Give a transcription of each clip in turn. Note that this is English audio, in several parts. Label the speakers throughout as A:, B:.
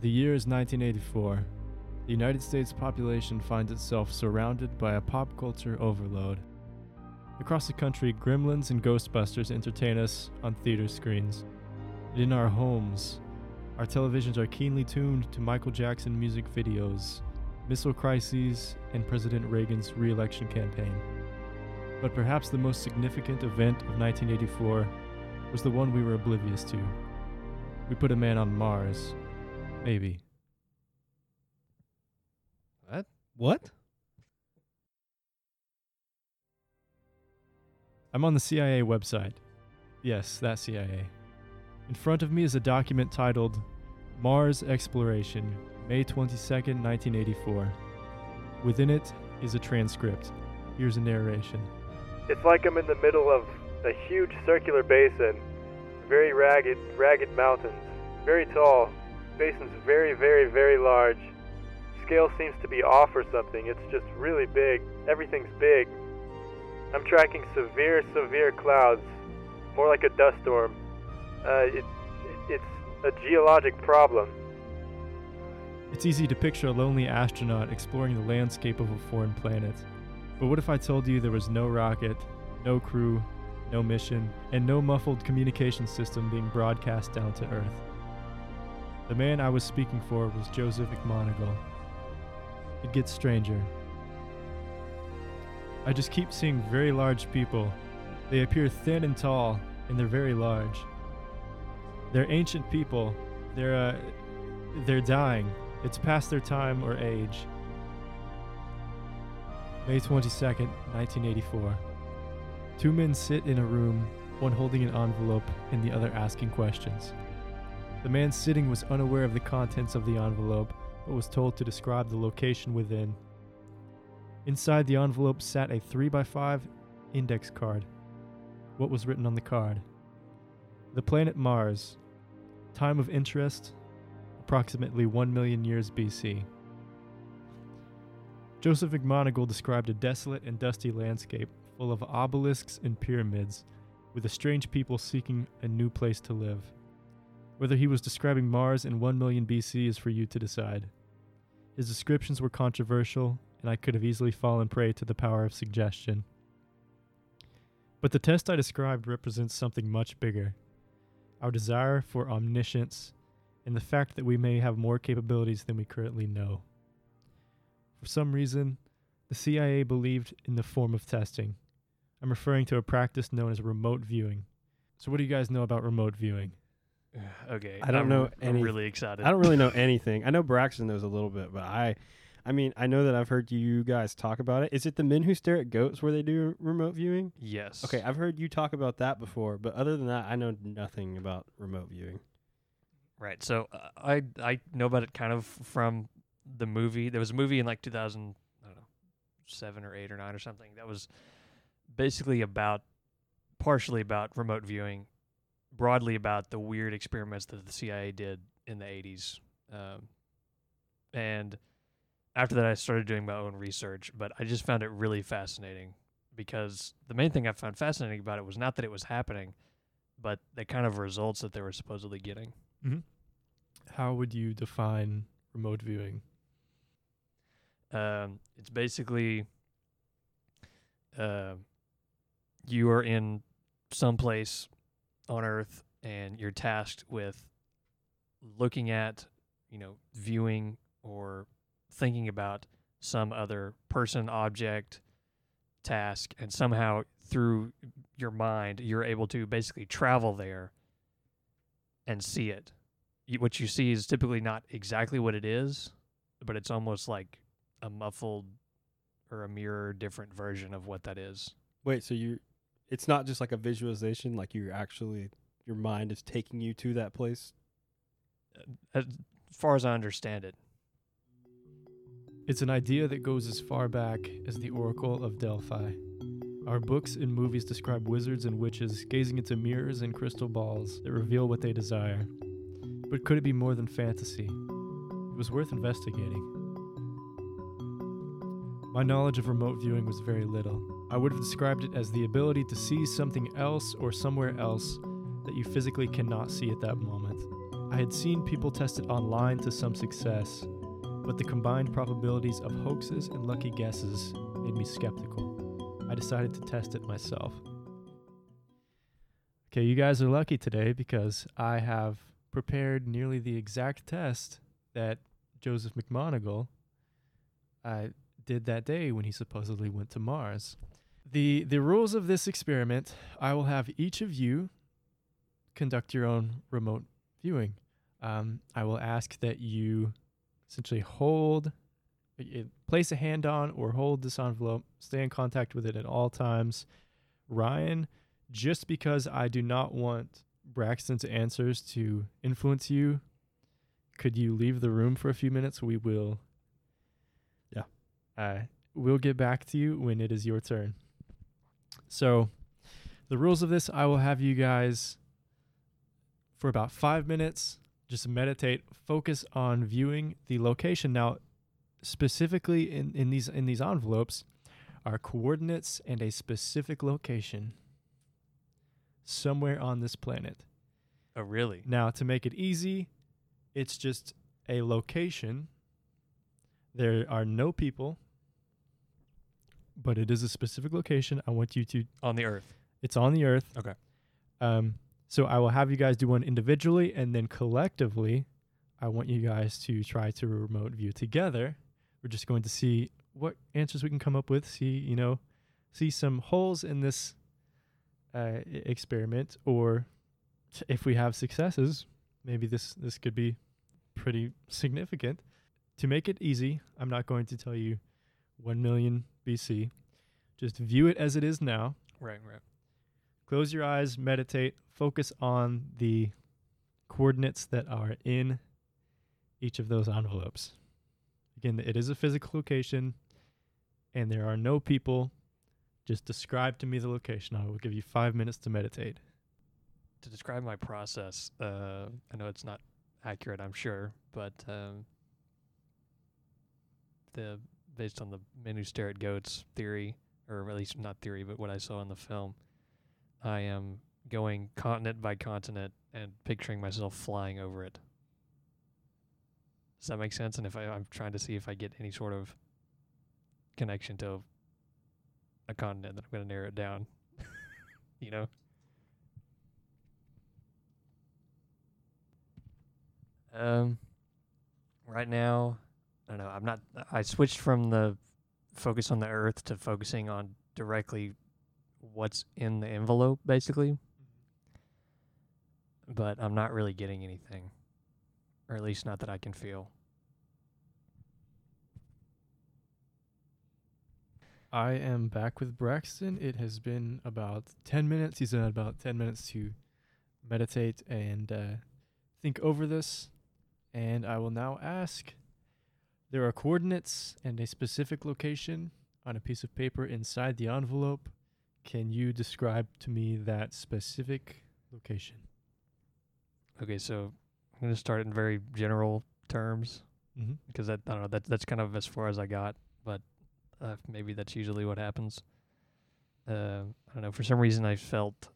A: The year is 1984. The United States population finds itself surrounded by a pop culture overload. Across the country, Gremlins and Ghostbusters entertain us on theater screens. And in our homes, our televisions are keenly tuned to Michael Jackson music videos, missile crises, and President Reagan's re election campaign. But perhaps the most significant event of 1984 was the one we were oblivious to. We put a man on Mars. Maybe.
B: What? What?
A: I'm on the CIA website. Yes, that CIA. In front of me is a document titled Mars Exploration, May 22nd, 1984. Within it is a transcript. Here's a narration.
C: It's like I'm in the middle of a huge circular basin, very ragged, ragged mountains, very tall, basin's very, very, very large. Scale seems to be off or something. It's just really big. Everything's big. I'm tracking severe, severe clouds, more like a dust storm. Uh, it, it's a geologic problem.
A: It's easy to picture a lonely astronaut exploring the landscape of a foreign planet. But what if I told you there was no rocket, no crew, no mission, and no muffled communication system being broadcast down to Earth? The man I was speaking for was Joseph McMoneagle. It gets stranger. I just keep seeing very large people. They appear thin and tall, and they're very large. They're ancient people. They're uh, they're dying. It's past their time or age. May 22nd, 1984. Two men sit in a room, one holding an envelope and the other asking questions. The man sitting was unaware of the contents of the envelope, but was told to describe the location within. Inside the envelope sat a 3x5 index card. What was written on the card? The planet Mars. Time of interest approximately 1 million years BC. Joseph McMoneagle described a desolate and dusty landscape full of obelisks and pyramids, with a strange people seeking a new place to live. Whether he was describing Mars in 1 million BC is for you to decide. His descriptions were controversial, and I could have easily fallen prey to the power of suggestion. But the test I described represents something much bigger our desire for omniscience and the fact that we may have more capabilities than we currently know. For some reason, the CIA believed in the form of testing. I'm referring to a practice known as remote viewing. So, what do you guys know about remote viewing?
D: Okay.
B: I don't
D: I'm-
B: know
D: I'm really excited.
B: I don't really know anything. I know Brackston knows a little bit, but I, I mean, I know that I've heard you guys talk about it. Is it the men who stare at goats where they do remote viewing?
D: Yes.
B: Okay, I've heard you talk about that before, but other than that, I know nothing about remote viewing.
D: Right. So uh, I I know about it kind of from the movie. There was a movie in like 2000, I don't know, seven or eight or nine or something. That was basically about, partially about remote viewing, broadly about the weird experiments that the CIA did in the 80s. Um, and after that, I started doing my own research, but I just found it really fascinating because the main thing I found fascinating about it was not that it was happening, but the kind of results that they were supposedly getting.
A: Mm-hmm. How would you define remote viewing?
D: Um, it's basically uh, you are in some place on Earth and you're tasked with looking at, you know, viewing or thinking about some other person, object, task, and somehow through your mind, you're able to basically travel there and see it. What you see is typically not exactly what it is, but it's almost like a muffled or a mirror different version of what that is.
B: Wait, so you, it's not just like a visualization, like you're actually, your mind is taking you to that place.
D: Uh, as far as I understand it,
A: It's an idea that goes as far back as the Oracle of Delphi. Our books and movies describe wizards and witches gazing into mirrors and crystal balls that reveal what they desire. But could it be more than fantasy? It was worth investigating. My knowledge of remote viewing was very little. I would have described it as the ability to see something else or somewhere else that you physically cannot see at that moment. I had seen people test it online to some success, but the combined probabilities of hoaxes and lucky guesses made me skeptical. I decided to test it myself. Okay, you guys are lucky today because I have prepared nearly the exact test that Joseph McMoneagle uh, did that day when he supposedly went to Mars. The the rules of this experiment, I will have each of you conduct your own remote viewing. Um, I will ask that you essentially hold, place a hand on or hold this envelope, stay in contact with it at all times. Ryan, just because I do not want Brackston's answers to influence you, could you leave the room for a few minutes? We will.
B: Yeah.
A: Uh, we'll get back to you when it is your turn. So, the rules of this I will have you guys for about five minutes just meditate, focus on viewing the location. Now, specifically in, in these in these envelopes are coordinates and a specific location somewhere on this planet.
D: Oh, really?
A: Now, to make it easy, it's just a location. There are no people, but it is a specific location. I want you to.
D: On the Earth.
A: It's on the Earth.
D: Okay.
A: Um. So I will have you guys do one individually, and then collectively, I want you guys to try to remote view together. We're just going to see what answers we can come up with. See, you know, see some holes in this uh, experiment, or if we have successes, maybe this this could be pretty significant. To make it easy, I'm not going to tell you 1 million BC. Just view it as it is now.
D: Right, right.
A: Close your eyes, meditate, focus on the coordinates that are in each of those envelopes. Again, it is a physical location and there are no people. Just describe to me the location. I will give you five minutes to meditate.
D: To describe my process, uh, I know it's not accurate, I'm sure, but um, the based on the men who stare at goats theory, or at least not theory, but what I saw in the film, I am going continent by continent and picturing myself flying over it. Does that make sense? And if I, I'm trying to see if I get any sort of connection to a continent, then I'm going to narrow it down. you know? Um, right now, I don't know. I'm not. I switched from the focus on the Earth to focusing on directly what's in the envelope, basically. But I'm not really getting anything, or at least not that I can feel.
A: I am back with Brackston. It has been about 10 minutes. He's had about 10 minutes to meditate and uh, think over this. And I will now ask there are coordinates and a specific location on a piece of paper inside the envelope. Can you describe to me that specific location?
D: Okay, so I'm gonna start in very general terms
A: Mm-hmm.
D: because that I don't know that that's kind of as far as I got, but uh, maybe that's usually what happens. Uh, I don't know. For some reason, I felt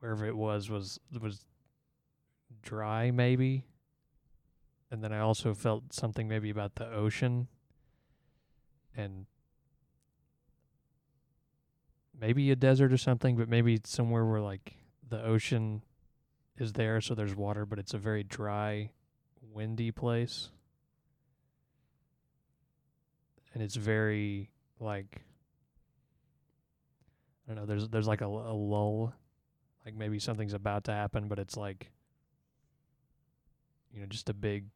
D: wherever it was was was dry, maybe, and then I also felt something maybe about the ocean, and maybe a desert or something, but maybe somewhere where like the ocean is there, so there's water, but it's a very dry, windy place and it's very like I don't know. There's there's like a, a lull, like maybe something's about to happen, but it's like you know just a big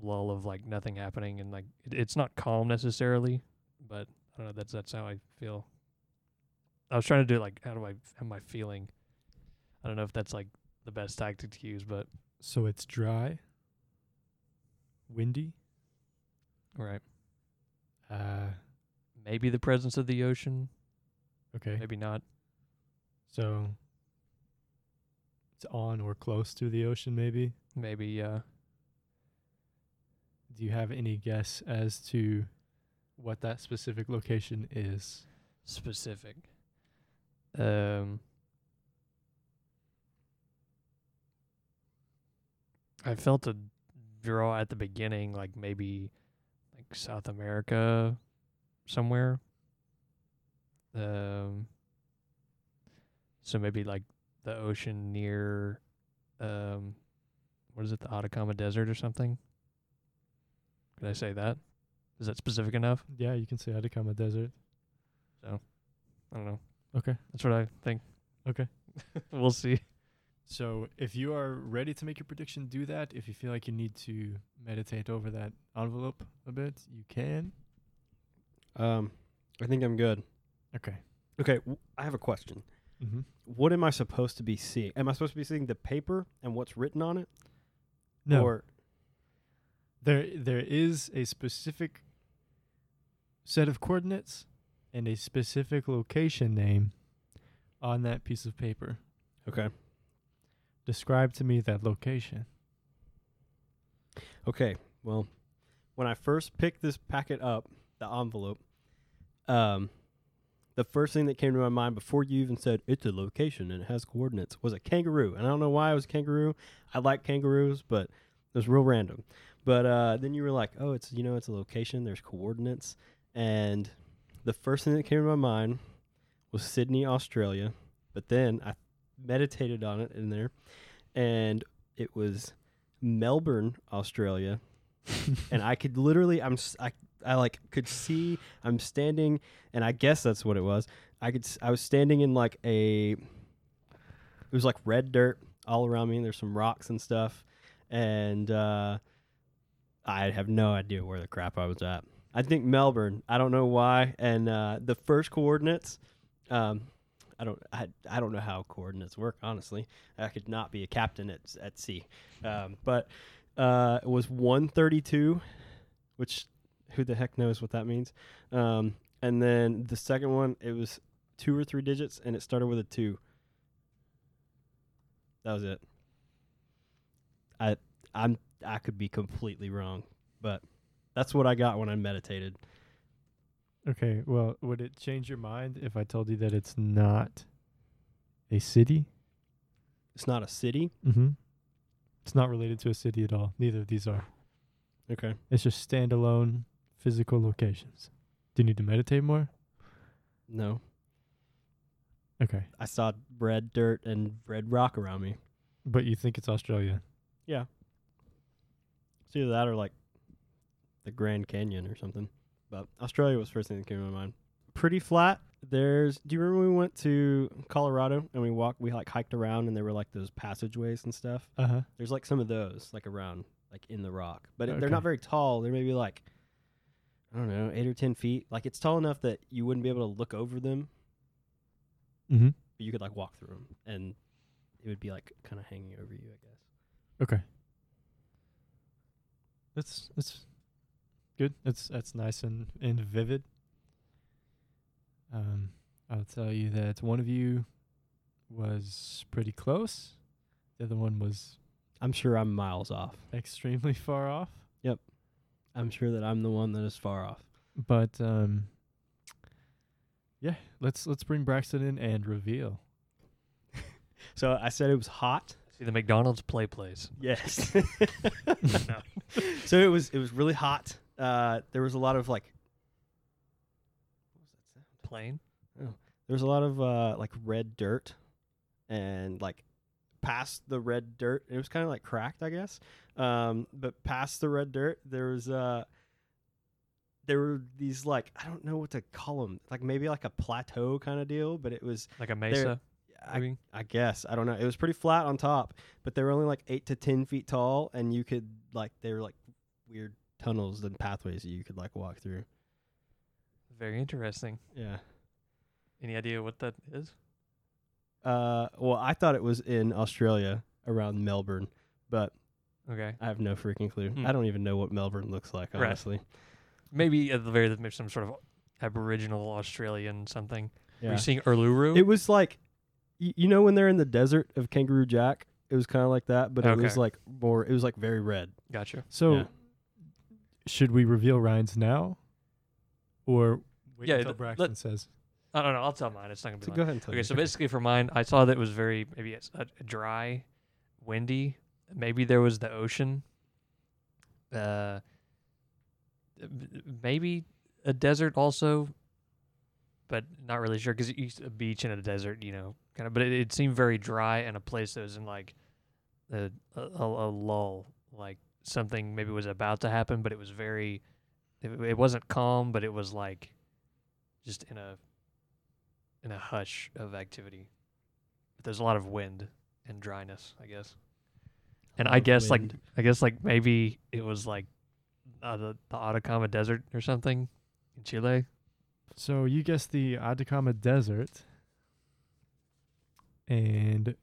D: lull of like nothing happening, and like it, it's not calm necessarily, but I don't know. That's that's how I feel. I was trying to do like how do I how am I feeling? I don't know if that's like the best tactic to use, but
A: So it's dry, windy.
D: right.
A: Uh,
D: Maybe the presence of the ocean,
A: okay.
D: maybe not.
A: So it's on or close to the ocean, maybe.
D: Maybe uh
A: Do you have any guess as to what that specific location is?
D: specific. Um I felt a draw at the beginning, like maybe like South America somewhere. Um so maybe like the ocean near um what is it, the Atacama Desert or something? Could I say that? Is that specific enough?
A: Yeah, you can say Atacama Desert.
D: So, I don't know.
A: Okay.
D: That's what I think.
A: Okay.
D: we'll see.
A: So if you are ready to make your prediction, do that. If you feel like you need to meditate over that envelope a bit, you can.
B: Um, I think I'm good.
A: Okay.
B: Okay, w- I have a question.
A: Mm-hmm.
B: What am I supposed to be seeing? Am I supposed to be seeing the paper and what's written on it?
A: No,
B: Or
A: there there is a specific set of coordinates and a specific location name on that piece of paper.
B: okay,
A: Describe to me that location.
B: okay. Well, when I first picked this packet up, the envelope, um, the first thing that came to my mind before you even said it's a location and it has coordinates was a kangaroo. And I don't know why it was a kangaroo. I like kangaroos, but it was real random. But uh, then you were like, oh, it's you know it's a location. There's coordinates, and the first thing that came to my mind was Sydney, Australia. But then I meditated on it in there, and it was Melbourne, Australia. and I could literally, I'm, I, I like could see I'm standing, and I guess that's what it was. I could, I was standing in like a, it was like red dirt all around me. And there's some rocks and stuff, and uh, I have no idea where the crap I was at. I think Melbourne. I don't know why. And uh, the first coordinates, um, I don't, I, I don't know how coordinates work. Honestly, I could not be a captain at at sea. Um, but uh, it was 132, which who the heck knows what that means. Um, and then the second one, it was two or three digits, and it started with a two. That was it. I I'm I could be completely wrong, but that's what I got when I meditated.
A: Okay, well, would it change your mind if I told you that it's not a city?
B: It's not a city.
A: Mm-hmm. It's not related to a city at all. Neither of these are.
B: Okay.
A: It's just standalone physical locations. Do you need to meditate more?
B: No,
A: Okay,
B: I saw red dirt and red rock around me.
A: but you think it's Australia?
B: Yeah. It's either that or like the Grand Canyon or something. But Australia was the first thing that came to my mind. Pretty flat. There's. Do you remember when we went to Colorado and we walked? We like hiked around and there were like those passageways and stuff.
A: Uh huh.
B: There's like some of those like around like in the rock, but it- they're not very tall. They're maybe like I don't know, eight or ten feet. Like it's tall enough that you wouldn't be able to look over them,
A: Mm-hmm.
B: but you could like walk through them, and it would be like kind of hanging over you, I guess.
A: Okay. That's that's good. That's that's nice and and vivid. Um, I'll tell you that one of you was pretty close. The other one was
B: I'm sure I'm miles off.
A: extremely far off. Yep.
B: I'm sure that I'm the one that is far off.
A: But um, yeah, let's let's bring Brackston in and reveal.
B: So I said it was hot.
D: See the McDonald's play place.
B: Yes. so it was it was really hot. Uh, there was a lot of like what was that sound?
D: Plane.
B: There was a lot of uh, like red dirt, and like past the red dirt, it was kind of like cracked, I guess. Um, but past the red dirt, there was uh, there were these like I don't know what to call them, like maybe like a plateau kind of deal, but it was
D: Like a mesa.
B: I? I guess I don't know. It was pretty flat on top, but they were only like eight to ten feet tall, and you could like they were like weird tunnels and pathways that you could like walk through.
D: Very interesting.
B: Yeah.
D: Any idea what that is?
B: Uh, well, I thought it was in Australia around Melbourne, but
D: Okay.
B: I have no freaking clue.
D: Hmm.
B: I don't even know what Melbourne looks like,
D: Right.
B: honestly.
D: Maybe at the very least, some sort of Aboriginal Australian something. Were
B: Yeah.
D: you seeing Uluru?
B: It was like, you know, when they're in the desert of Kangaroo Jack, it was kind of like that, but it was like more. It was like very red.
D: gotcha.
A: So,
B: Yeah.
A: should we reveal Ryan's now, or wait
D: Yeah,
A: until
D: th-
A: Brackston
D: let-
A: says?
D: I don't know. I'll tell mine. It's not gonna be
B: So
D: long.
B: go ahead and tell
D: Okay,
B: me.
D: so basically for mine, I saw that it was very maybe it's a, a dry, windy, maybe there was the ocean. Uh, m- maybe a desert also, but not really sure because a beach and a desert, you know, kind of. But it, it seemed very dry and a place that was in like a, a, a lull, like something maybe was about to happen, but it was very. It, it wasn't calm, but it was like just in a in a hush of activity. But there's a lot of wind and dryness, I guess. And I
B: Of
D: guess like. I guess like maybe it was like uh, the the Atacama Desert or something in Chile.
A: So you guessed the Atacama Desert. And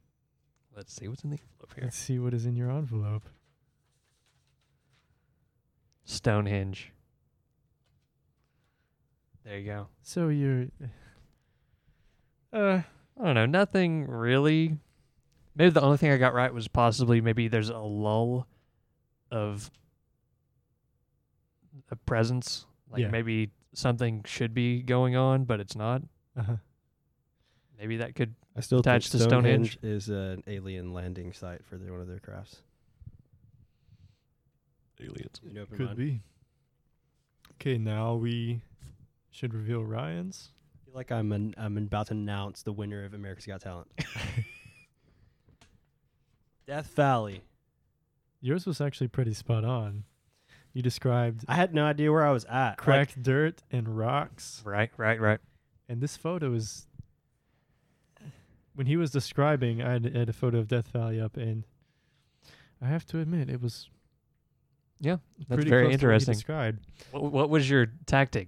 D: Let's see what's in the envelope here.
A: let's see what is in your envelope.
D: Stonehenge. There you go.
A: So you're uh
D: I don't know, nothing really. Maybe the only thing I got right was possibly maybe there's a lull of a presence. Like
A: Yeah.
D: maybe something should be going on, but it's not.
A: uh
D: Maybe that could
B: I still
D: Attached
B: think
D: to Stonehenge?
B: is an alien landing site for their, one of their crafts.
D: aliens.
B: You know,
A: could
B: mind.
A: be. Okay, now we should reveal Ryan's.
B: I feel like I'm an, I'm about to announce the winner of America's Got Talent. Death Valley.
A: Yours was actually pretty spot on. You described
B: I had no idea where I was at. Like,
A: cracked dirt and rocks,
D: Right, right, right.
A: and this photo is. When he was describing, I had, had a photo of Death Valley up, and I have to admit it was
D: Yeah, that's
A: pretty
D: very
A: close to what he
D: interesting.
A: described.
D: What, what was your tactic?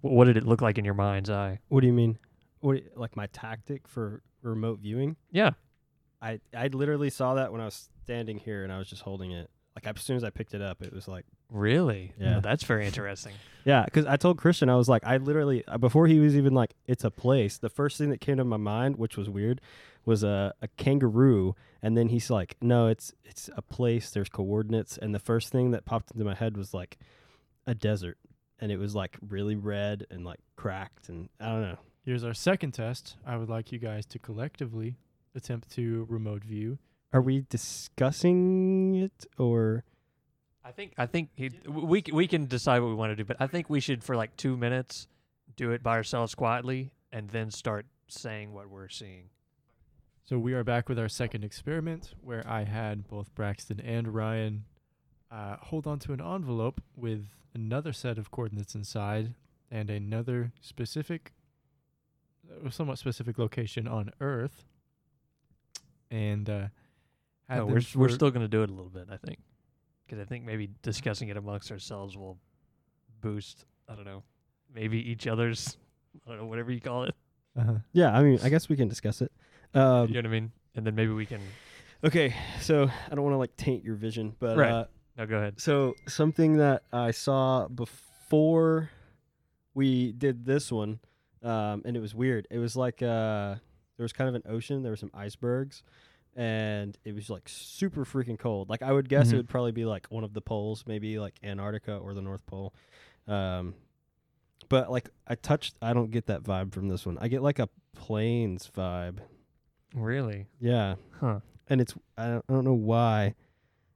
D: Wh- What did it look like in your mind's eye?
B: what do you mean? What like my tactic for remote viewing?
D: Yeah.
B: I I literally saw that when I was standing here and I was just holding it. Like as soon as I picked it up, it was like
D: Really?
B: Yeah.
D: Well, that's very interesting.
B: Yeah, because I told Christian, I was like, I literally uh, before he was even like, it's a place. The first thing that came to my mind, which was weird, was a, a kangaroo, and then he's like, no, it's it's a place. There's coordinates, and the first thing that popped into my head was like a desert, and it was like really red and like cracked, and I don't know.
A: Here's our second test. I would like you guys to collectively attempt to remote view.
B: Are we discussing it or?
D: I think I think he, we we can decide what we want to do, but I think we should for like two minutes do it by ourselves quietly, and then start saying what we're seeing.
A: So we are back with our second experiment, where I had both Brackston and Ryan uh, hold on to an envelope with another set of coordinates inside and another specific, uh, somewhat specific location on Earth. And uh,
D: No, we're s- we're still gonna do it a little bit. I think because I think maybe discussing it amongst ourselves will boost. I don't know, maybe each other's. I don't know, whatever you call it.
A: Uh-huh.
B: Yeah, I mean, I guess we can discuss it. Um,
D: you know what I mean? And then maybe we can.
B: Okay, so I don't want to like taint your vision, but
D: Right.
B: uh,
D: No, go ahead.
B: So something that I saw before we did this one, um, and it was weird. It was like uh, there was kind of an ocean. There were some icebergs, and it was like super freaking cold. Like I would guess
A: Mhm.
B: it would probably be like one of the poles, maybe like Antarctica or the North Pole. Um, but like I touched, I don't get that vibe from this one. I get like a plains vibe.
D: Really?
B: Yeah,
D: Huh?
B: and it's I don't, I don't know why,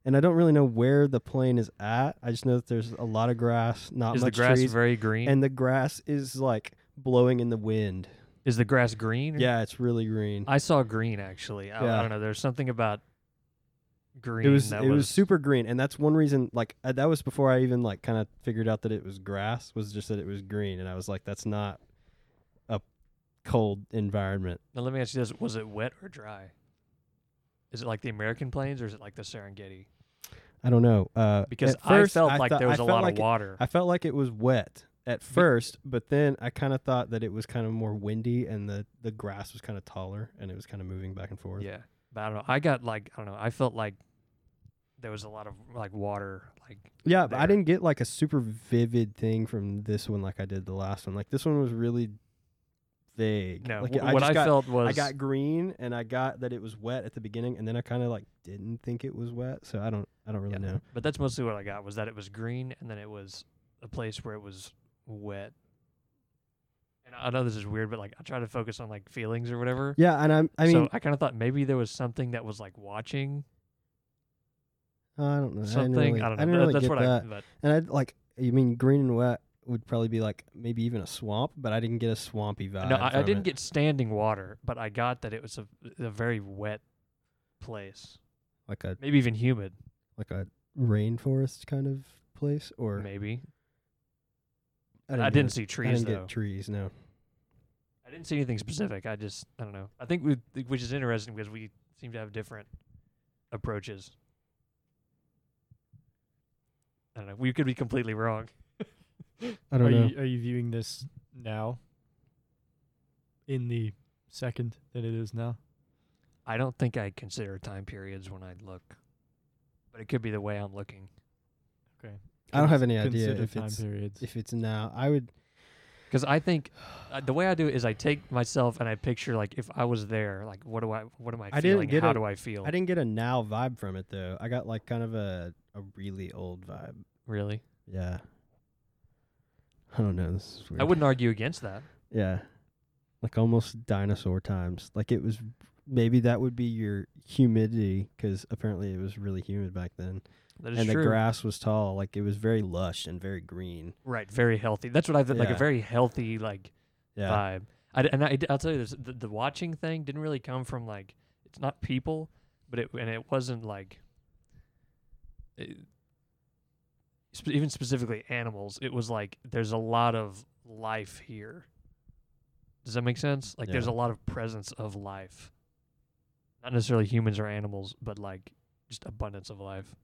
B: and I don't really know where the plane is at. I just know that there's a lot of grass, not
D: Is the
B: much
D: grass
B: trees,
D: very green?
B: and the grass is like blowing in the wind.
D: Is the grass green?
B: Yeah, it's really green.
D: I saw green actually. I, I
B: Yeah.
D: don't know. There's something about green
B: it was it
D: was,
B: was super green, and that's one reason. Like uh, that was before I even like kind of figured out that it was grass. Was just that it was green, and I was like, that's not a cold environment.
D: Now let me ask you this: Was it wet or dry? Is it like the American plains or is it like the Serengeti?
B: I don't know. Uh,
D: Because
B: at first,
D: I felt like
B: thought-
D: there was a lot of water.
B: I felt like it was wet at first, but then I kind of thought that it was kind of more windy and the, the grass was kind of taller and it was kind of moving back and forth.
D: yeah, but I don't know. I got like I don't know. I felt like there was a lot of like water. Like
B: Yeah, but I didn't get like a super vivid thing from this one like I did the last one. Like this one was really vague.
D: no,
B: like,
D: wh- what
B: just
D: I
B: got,
D: felt was
B: I got green and I got that it was wet at the beginning and then I kind of like didn't think it was wet, so I don't I don't really
D: yeah,
B: know.
D: But that's mostly what I got was that it was green and then it was a place where it was wet. And I know this is weird, but like I try to focus on like feelings or whatever.
B: Yeah, and I'm. I mean,
D: so I kind of thought maybe there was something that was like watching
B: uh, I don't know.
D: something.
B: I, really,
D: I don't know.
B: didn't really
D: that's
B: get
D: what
B: that.
D: I. But
B: And I'd like. You mean green and wet would probably be like maybe even a swamp, but I didn't get a swampy vibe.
D: no, I, I didn't
B: it.
D: get standing water, but I got that it was a, a very wet place,
B: like a
D: maybe even humid.
B: like a rainforest kind of place, or
D: Maybe
B: I
D: I
B: didn't,
D: didn't
B: get,
D: see
B: I
D: trees
B: didn't
D: though.
B: get trees. No.
D: I didn't see anything specific. I just I don't know. I think we, which is interesting because we seem to have different approaches. I don't know. We could be completely wrong.
B: I don't
A: are
B: know.
A: You, are you viewing this now? In the second that it is now?
D: I don't think I consider time periods when I look, but it could be the way I'm looking.
A: Okay.
B: I don't have any idea if
A: time
B: it's
A: periods.
B: if it's now. I would.
D: Because I think uh, the way I do it is I take myself and I picture like if I was there, like what do I, what am I,
B: I didn't
D: feeling?
B: get
D: How
B: a-
D: do I feel?
B: I didn't get a now vibe from it though. I got like kind of a a really old vibe.
D: really.
B: Yeah. I don't know. This is weird.
D: I wouldn't argue against that.
B: Yeah. Like almost dinosaur times. Like it was maybe that would be your humidity because apparently it was really humid back then.
D: That is
B: and
D: true.
B: the grass was tall. Like it was very lush and very green.
D: right, very healthy. That's what I think. Like a very healthy like
B: Yeah.
D: vibe. I, and I, will tell you this: the, the watching thing didn't really come from like it's not people, but it and it wasn't like eh, it, spe- even specifically animals. It was like there's a lot of life here. Does that make sense? Like there's a lot of presence of life, not necessarily humans or animals, but like just abundance of life.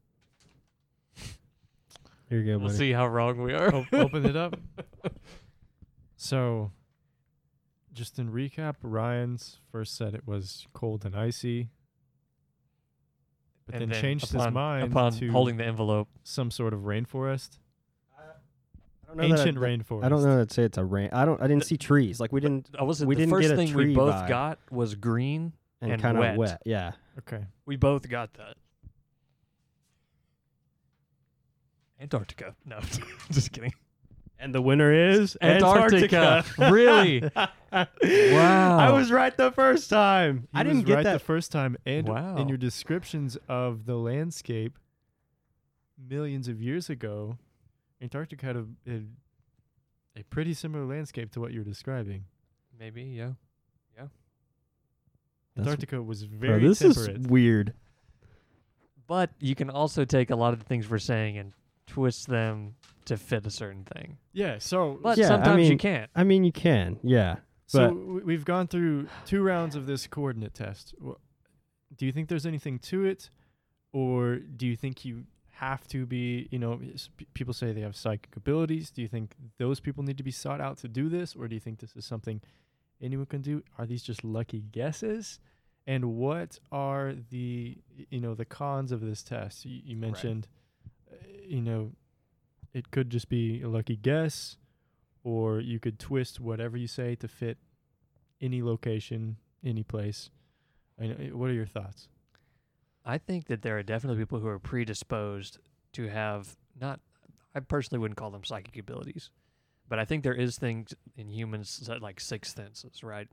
B: Here you go,
D: We'll
B: buddy.
D: see how wrong we are.
A: O- open it up. So, just in recap, Ryan's first said it was cold and icy, but
D: And
A: then, changed
D: upon,
A: his mind
D: upon
A: to
D: holding the envelope.
A: some sort of rainforest,
B: I don't know that
A: ancient
B: I'd-
A: rainforest.
B: I don't know. I'd say it's a rain. I don't. I didn't see trees. Like we didn't.
D: I wasn't.
B: we
D: the
B: didn't
D: first
B: get a
D: thing we
B: tree
D: both
B: vibe.
D: got was green.
B: And,
D: And
B: kind of
D: wet.
B: wet. Yeah.
A: Okay.
D: We both got that. Antarctica. No, just kidding.
B: And the winner is
D: Antarctica. really? Wow.
B: I was right the first time.
A: He
B: I didn't
A: was
B: get
A: right
B: that.
A: the first time, and
D: Wow.
A: in your descriptions of the landscape, millions of years ago, Antarctica had a, a, a pretty similar landscape to what you're describing.
D: Maybe, yeah.
B: That's-
A: Antarctica was
B: Bro,
A: very
B: this
A: temperate.
B: is weird.
D: But you can also take a lot of the things we're saying and twist them to fit a certain thing.
A: yeah. So
D: But
B: Yeah, I
D: sometimes you
B: mean-
D: can't.
B: I mean, you can. Yeah.
A: So
B: But-
A: w- we've gone through two rounds of this coordinate test. Wh- Do you think there's anything to it, or do you think you have to be? You know, s- p- people say they have psychic abilities. Do you think those people need to be sought out to do this, or do you think this is something anyone can do? Are these just lucky guesses? And what are the y- you know the cons of this test? You, you mentioned, you know, it could just be a lucky guess or you could twist whatever you say to fit any location, any place. I know, eh, what are your thoughts?
D: I think that there are definitely people who are predisposed to have not. I personally wouldn't call them psychic abilities, but I think there is things in humans that like sixth senses, right?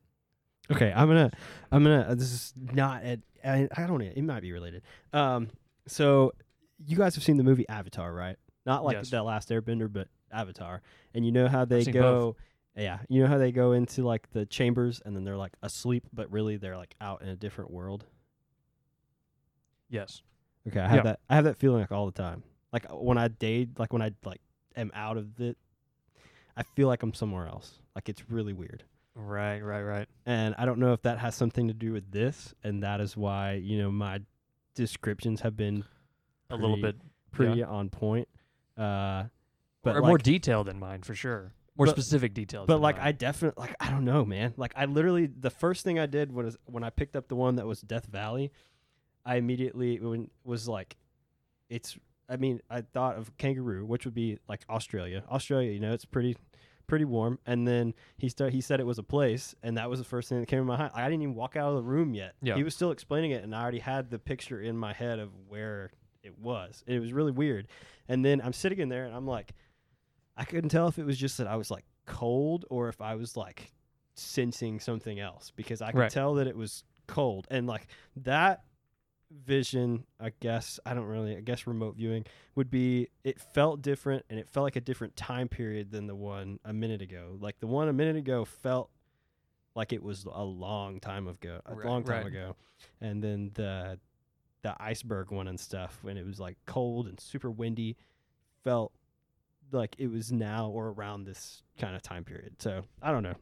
B: Okay, I'm gonna, I'm gonna. Uh, this is not. At, I, I don't. It might be related. Um, so you guys have seen the movie Avatar, right? Not like
D: Yes.
B: the Last Airbender, but Avatar. And you know how they go. Yeah, you know how they go into like the chambers and then they're like asleep, but really they're like out in a different world.
D: Yes.
B: Okay, I have
D: Yeah.
B: that. I have that feeling like all the time. Like uh, when I date, like when I like am out of it, I feel like I'm somewhere else. Like it's really weird.
D: Right. Right. Right.
B: and I don't know if that has something to do with this, and that is why you know my descriptions have been
D: A little bit
B: pretty on point. Uh, but
D: or
B: like,
D: more detailed than mine for sure. More
B: But-
D: specific details.
B: but like I definitely like I don't know, man. Like I literally the first thing I did was when I picked up the one that was Death Valley, I immediately was like, it's. I mean, I thought of kangaroo, which would be like Australia. Australia, you know, it's pretty pretty warm. And then he start he said it was a place, and that was the first thing that came in my mind. I didn't even walk out of the room yet.
D: Yeah.
B: He was still explaining it, and I already had the picture in my head of where it was. It was really weird. And then I'm sitting in there, and I'm like, I couldn't tell if it was just that I was like cold or if I was like sensing something else because I could
D: Right.
B: tell that it was cold and like that vision I guess I don't really I guess remote viewing would be it felt different and it felt like a different time period than the one a minute ago like the one a minute ago felt like it was a long time ago a
D: Right,
B: long time
D: right.
B: ago and then the the iceberg one and stuff when it was like cold and super windy felt like it was now or around this kind of time period so I don't know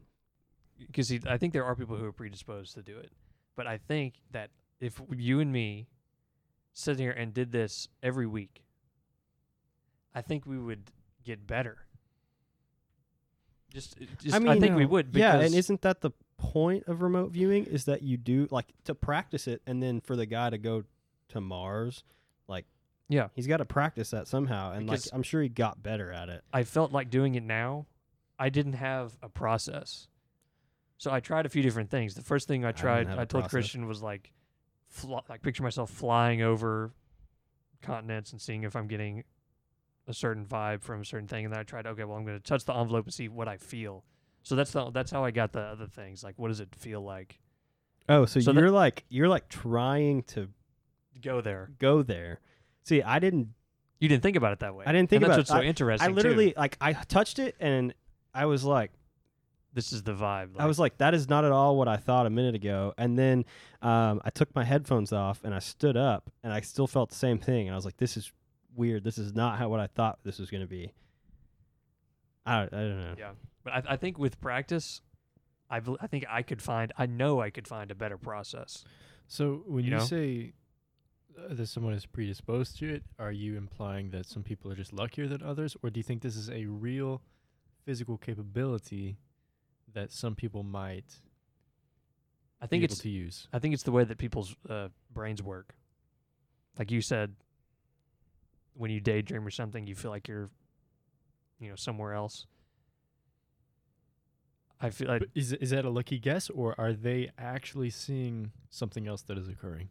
D: because I think there are people who are predisposed to do it, but I think that if you and me sit here and did this every week, I think we would get better. Just, just I, think we
B: no.
D: would.
B: yeah and isn't that the point of remote viewing is that you do like to practice it and then for the guy to go to Mars like
D: Yeah.
B: he's got to practice that somehow and like I'm sure he got better at it
D: I felt like doing it now. I didn't have a process, so I tried a few different things. The first thing I
B: didn't
D: tried,
B: have
D: I,
B: a
D: told
B: process.
D: Christian was like, fly, like picture myself flying over continents and seeing if I'm getting a certain vibe from a certain thing, and then I tried, okay, well, I'm going to touch the envelope and see what I feel. So that's the that's how I got the other things. Like, what does it feel like?
B: oh so,
D: So that-
B: you're like you're like trying to
D: Go there.
B: go there see I didn't
D: You didn't think about it that way.
B: I didn't think
D: and
B: about
D: that's
B: it.
D: what's so interesting.
B: I
D: too.
B: literally like I touched it and I was like
D: this is the vibe.
B: I was like, that is not at all what I thought a minute ago. And then um, I took my headphones off and I stood up and I still felt the same thing. And I was like, this is weird. This is not how what I thought this was going to be. I, I don't know.
D: Yeah, but I, I think with practice, I I think I could find. I know I could find a better process.
A: So when
D: You
A: you,
D: know?
A: say that someone is predisposed to it, are you implying that some people are just luckier than others, or do you think this is a real physical capability that some people might
D: I think
A: be
D: it's
A: able to use?
D: I think it's the way that people's uh, brains work. Like you said, when you daydream or something, you feel like you're, you know, somewhere else. I feel like
A: But is is that a lucky guess, or are they actually seeing something else that is occurring?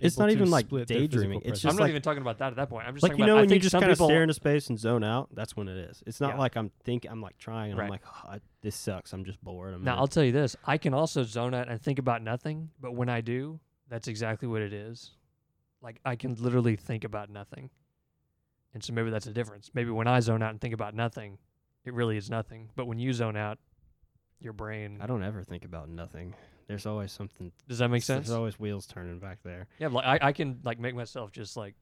B: It's not even like
A: split their physical
B: daydreaming. It's
A: presence.
B: just
D: I'm not
B: like,
D: even talking about that at that point. I'm just
B: like you know
D: about.
B: When you just kind of stare into space and zone out. That's when it is. It's not
D: Yeah.
B: like I'm thinking. I'm like trying and I'm like oh, I- this sucks. I'm just bored. I'm
D: Now
B: gonna-
D: I'll tell you this: I can also zone out and think about nothing, but when I do, that's exactly what it is. Like I can literally think about nothing, and so maybe that's a difference. Maybe when I zone out and think about nothing, it really is nothing. But when you zone out, your brain.
B: I don't ever think about nothing. There's always something.
D: Does that make sense?
B: There's always wheels turning back there.
D: Yeah, like I, I can like make myself just like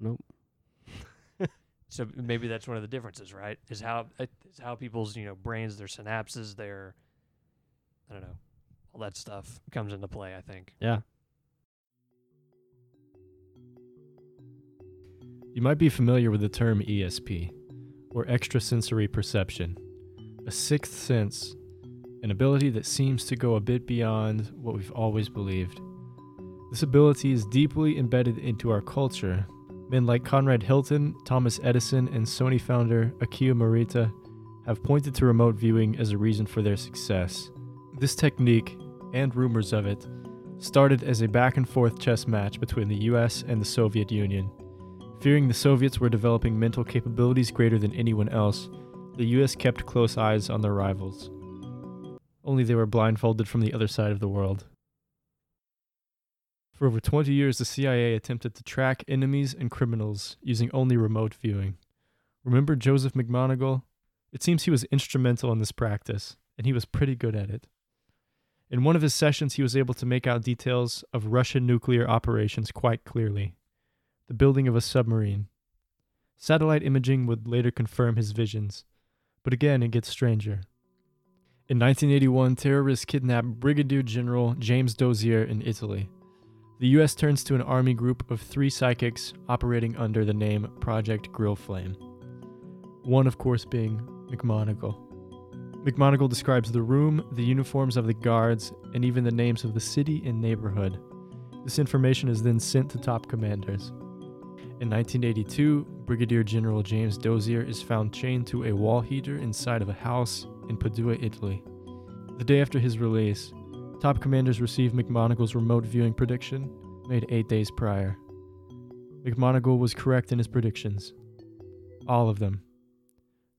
B: Nope.
D: so maybe that's one of the differences, right? Is how it- is how people's you know brains, their synapses, their I don't know, all that stuff comes into play. I think.
B: Yeah.
A: You might be familiar with the term ESP, or extrasensory perception, a sixth sense, an ability that seems to go a bit beyond what we've always believed. This ability is deeply embedded into our culture. Men like Conrad Hilton, Thomas Edison, and Sony founder Akio Morita have pointed to remote viewing as a reason for their success. This technique, and rumors of it, started as a back and forth chess match between the US and the Soviet Union. Fearing the Soviets were developing mental capabilities greater than anyone else, the US kept close eyes on their rivals. Only they were blindfolded from the other side of the world. For over 20 years, the CIA attempted to track enemies and criminals using only remote viewing. Remember Joseph McMoneagle? It seems he was instrumental in this practice, and he was pretty good at it. In one of his sessions, he was able to make out details of Russian nuclear operations quite clearly the building of a submarine. Satellite imaging would later confirm his visions, but again, it gets stranger. In 1981, terrorists kidnapped Brigadier General James Dozier in Italy. The U.S. turns to an army group of three psychics operating under the name Project Grill Flame. One, of course, being McMoneagle. McMoneagle describes the room, the uniforms of the guards, and even the names of the city and neighborhood. This information is then sent to top commanders. In 1982, Brigadier General James Dozier is found chained to a wall heater inside of a house in Padua, Italy. The day after his release, top commanders received McMoneagle's remote viewing prediction made eight days prior. McMoneagle was correct in his predictions. All of them.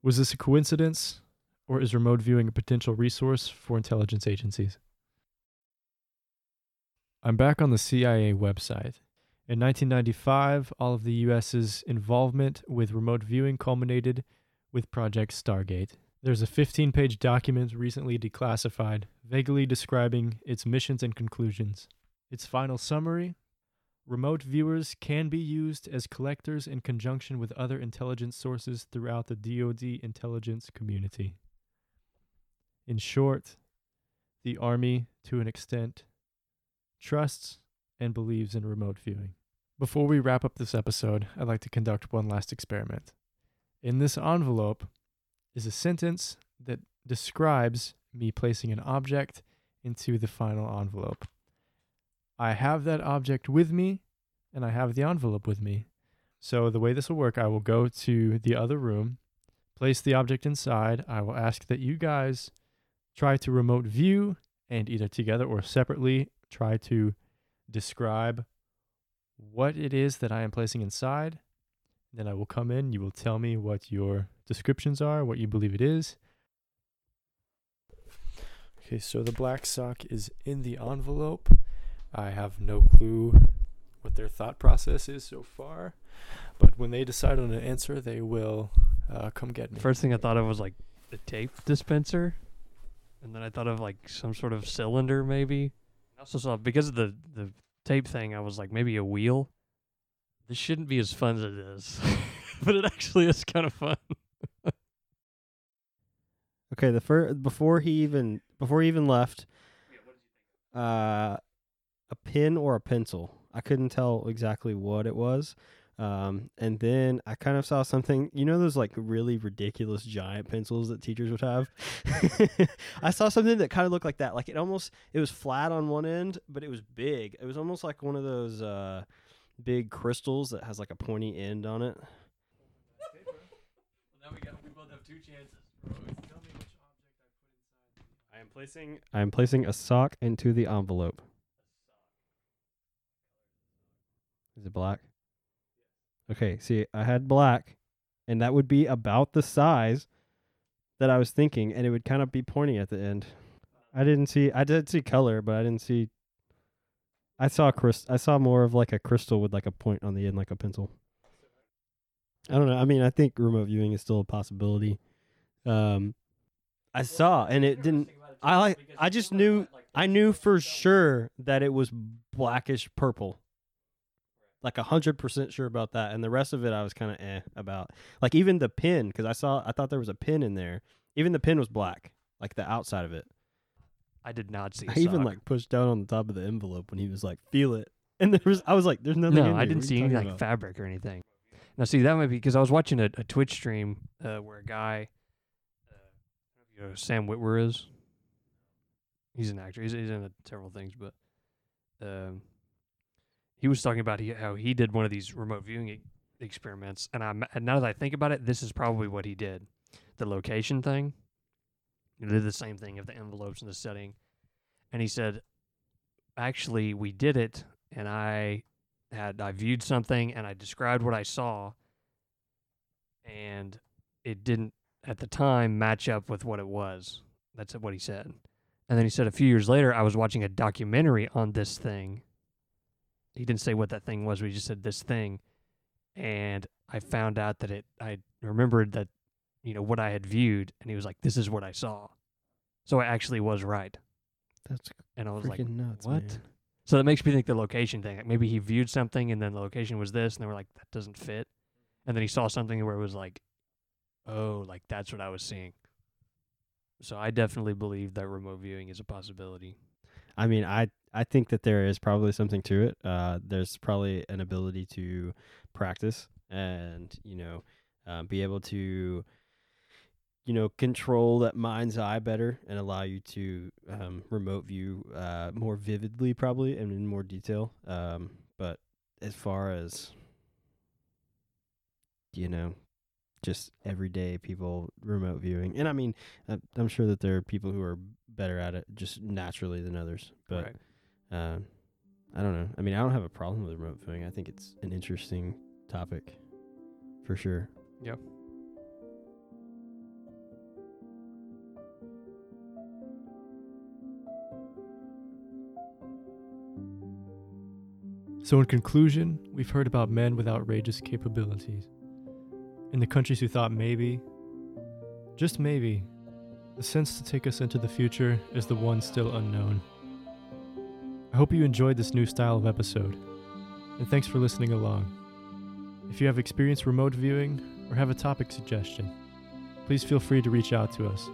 A: Was this a coincidence, or is remote viewing a potential resource for intelligence agencies? I'm back on the CIA website. In 1995, all of the U.S.'s involvement with remote viewing culminated with Project Stargate. There's a 15 page document recently declassified, vaguely describing its missions and conclusions. Its final summary Remote viewers can be used as collectors in conjunction with other intelligence sources throughout the DoD intelligence community. In short, the Army, to an extent, trusts and believes in remote viewing. Before we wrap up this episode, I'd like to conduct one last experiment. In this envelope is a sentence that describes me placing an object into the final envelope. I have that object with me and I have the envelope with me. So, the way this will work, I will go to the other room, place the object inside. I will ask that you guys try to remote view and either together or separately try to describe what it is that I am placing inside. Then I will come in, you will tell me what your descriptions are, what you believe it is. Okay, so the black sock is in the envelope. I have no clue what their thought process is so far, but when they decide on an answer, they will uh, come get me.
D: First thing I thought of was like the tape dispenser, and then I thought of like some sort of cylinder maybe. I also saw because of the the tape thing, I was like maybe a wheel. This shouldn't be as fun as it is, but it actually is kind of fun.
B: Okay, the first before he even before he even left, uh, a pen or a pencil. I couldn't tell exactly what it was. Um, and then I kind of saw something, you know, those like really ridiculous giant pencils that teachers would have. I saw something that kind of looked like that. Like it almost, it was flat on one end, but it was big. It was almost like one of those uh, big crystals that has like a pointy end on it.
D: Now we got we both have two chances.
B: Placing, I am placing a sock into the envelope. Is it black? Okay, see, I had black, and that would be about the size that I was thinking, and it would kind of be pointy at the end. I didn't see. I did see color, but I didn't see. I saw crystal. I saw more of like a crystal with like a point on the end, like a pencil. I don't know. I mean, I think remote viewing is still a possibility. Um, I saw, and it didn't. I like. I just knew. I knew for sure that it was blackish purple. Like a hundred percent sure about that, and the rest of it I was kind of eh about. Like even the pin, because I saw, I thought there was a pin in there. Even the pin was black, like the outside of it.
D: I did not see. a
B: I even
D: sock.
B: like pushed down on the top of the envelope when he was like, "Feel it," and there was. I was like, "There's nothing."
D: No,
B: in
D: I didn't see any like
B: about?"
D: fabric or anything. Now, see, that might be because I was watching a, a Twitch stream uh, where a guy, uh, I don't know if you know Sam Witwer is. He's an actor. He's, he's in uh, several things, but um, he was talking about he, how he did one of these remote viewing e- experiments, and I'm and now that I think about it, this is probably what he did. The location thing. He did the same thing of the envelopes and the setting, and he said, actually, we did it, and I had I viewed something and I described what I saw and it didn't at the time match up with what it was. That's what he said. And then he said a few years later I was watching a documentary on this thing. He didn't say what that thing was, but he just said this thing. And I found out that it I remembered that you know what I had viewed and he was like this is what I saw. So I actually was right.
B: That's
D: And I was
B: freaking
D: like
B: nuts.
D: what?
B: man.
D: So that makes me think the location thing. Like maybe he viewed something and then the location was this, and they were like, that doesn't fit. And then he saw something where it was like, oh, like that's what I was seeing. So I definitely believe that remote viewing is a possibility.
B: I mean, I I think that there is probably something to it. Uh, there's probably an ability to practice and you know um, be able to you know control that mind's eye better and allow you to um, remote view uh, more vividly, probably and in more detail. Um, but as far as you know, just everyday people remote viewing. And I mean, uh, I'm sure that there are people who are better at it just naturally than others, but
D: right.
B: uh, I don't know. I mean, I don't have a problem with remote viewing. I think it's an interesting topic for sure.
D: Yep.
A: So, in conclusion, we've heard about men with outrageous capabilities. In the countries who thought maybe, just maybe, the sense to take us into the future is the one still unknown. I hope you enjoyed this new style of episode, and thanks for listening along. If you have experienced remote viewing or have a topic suggestion, please feel free to reach out to us.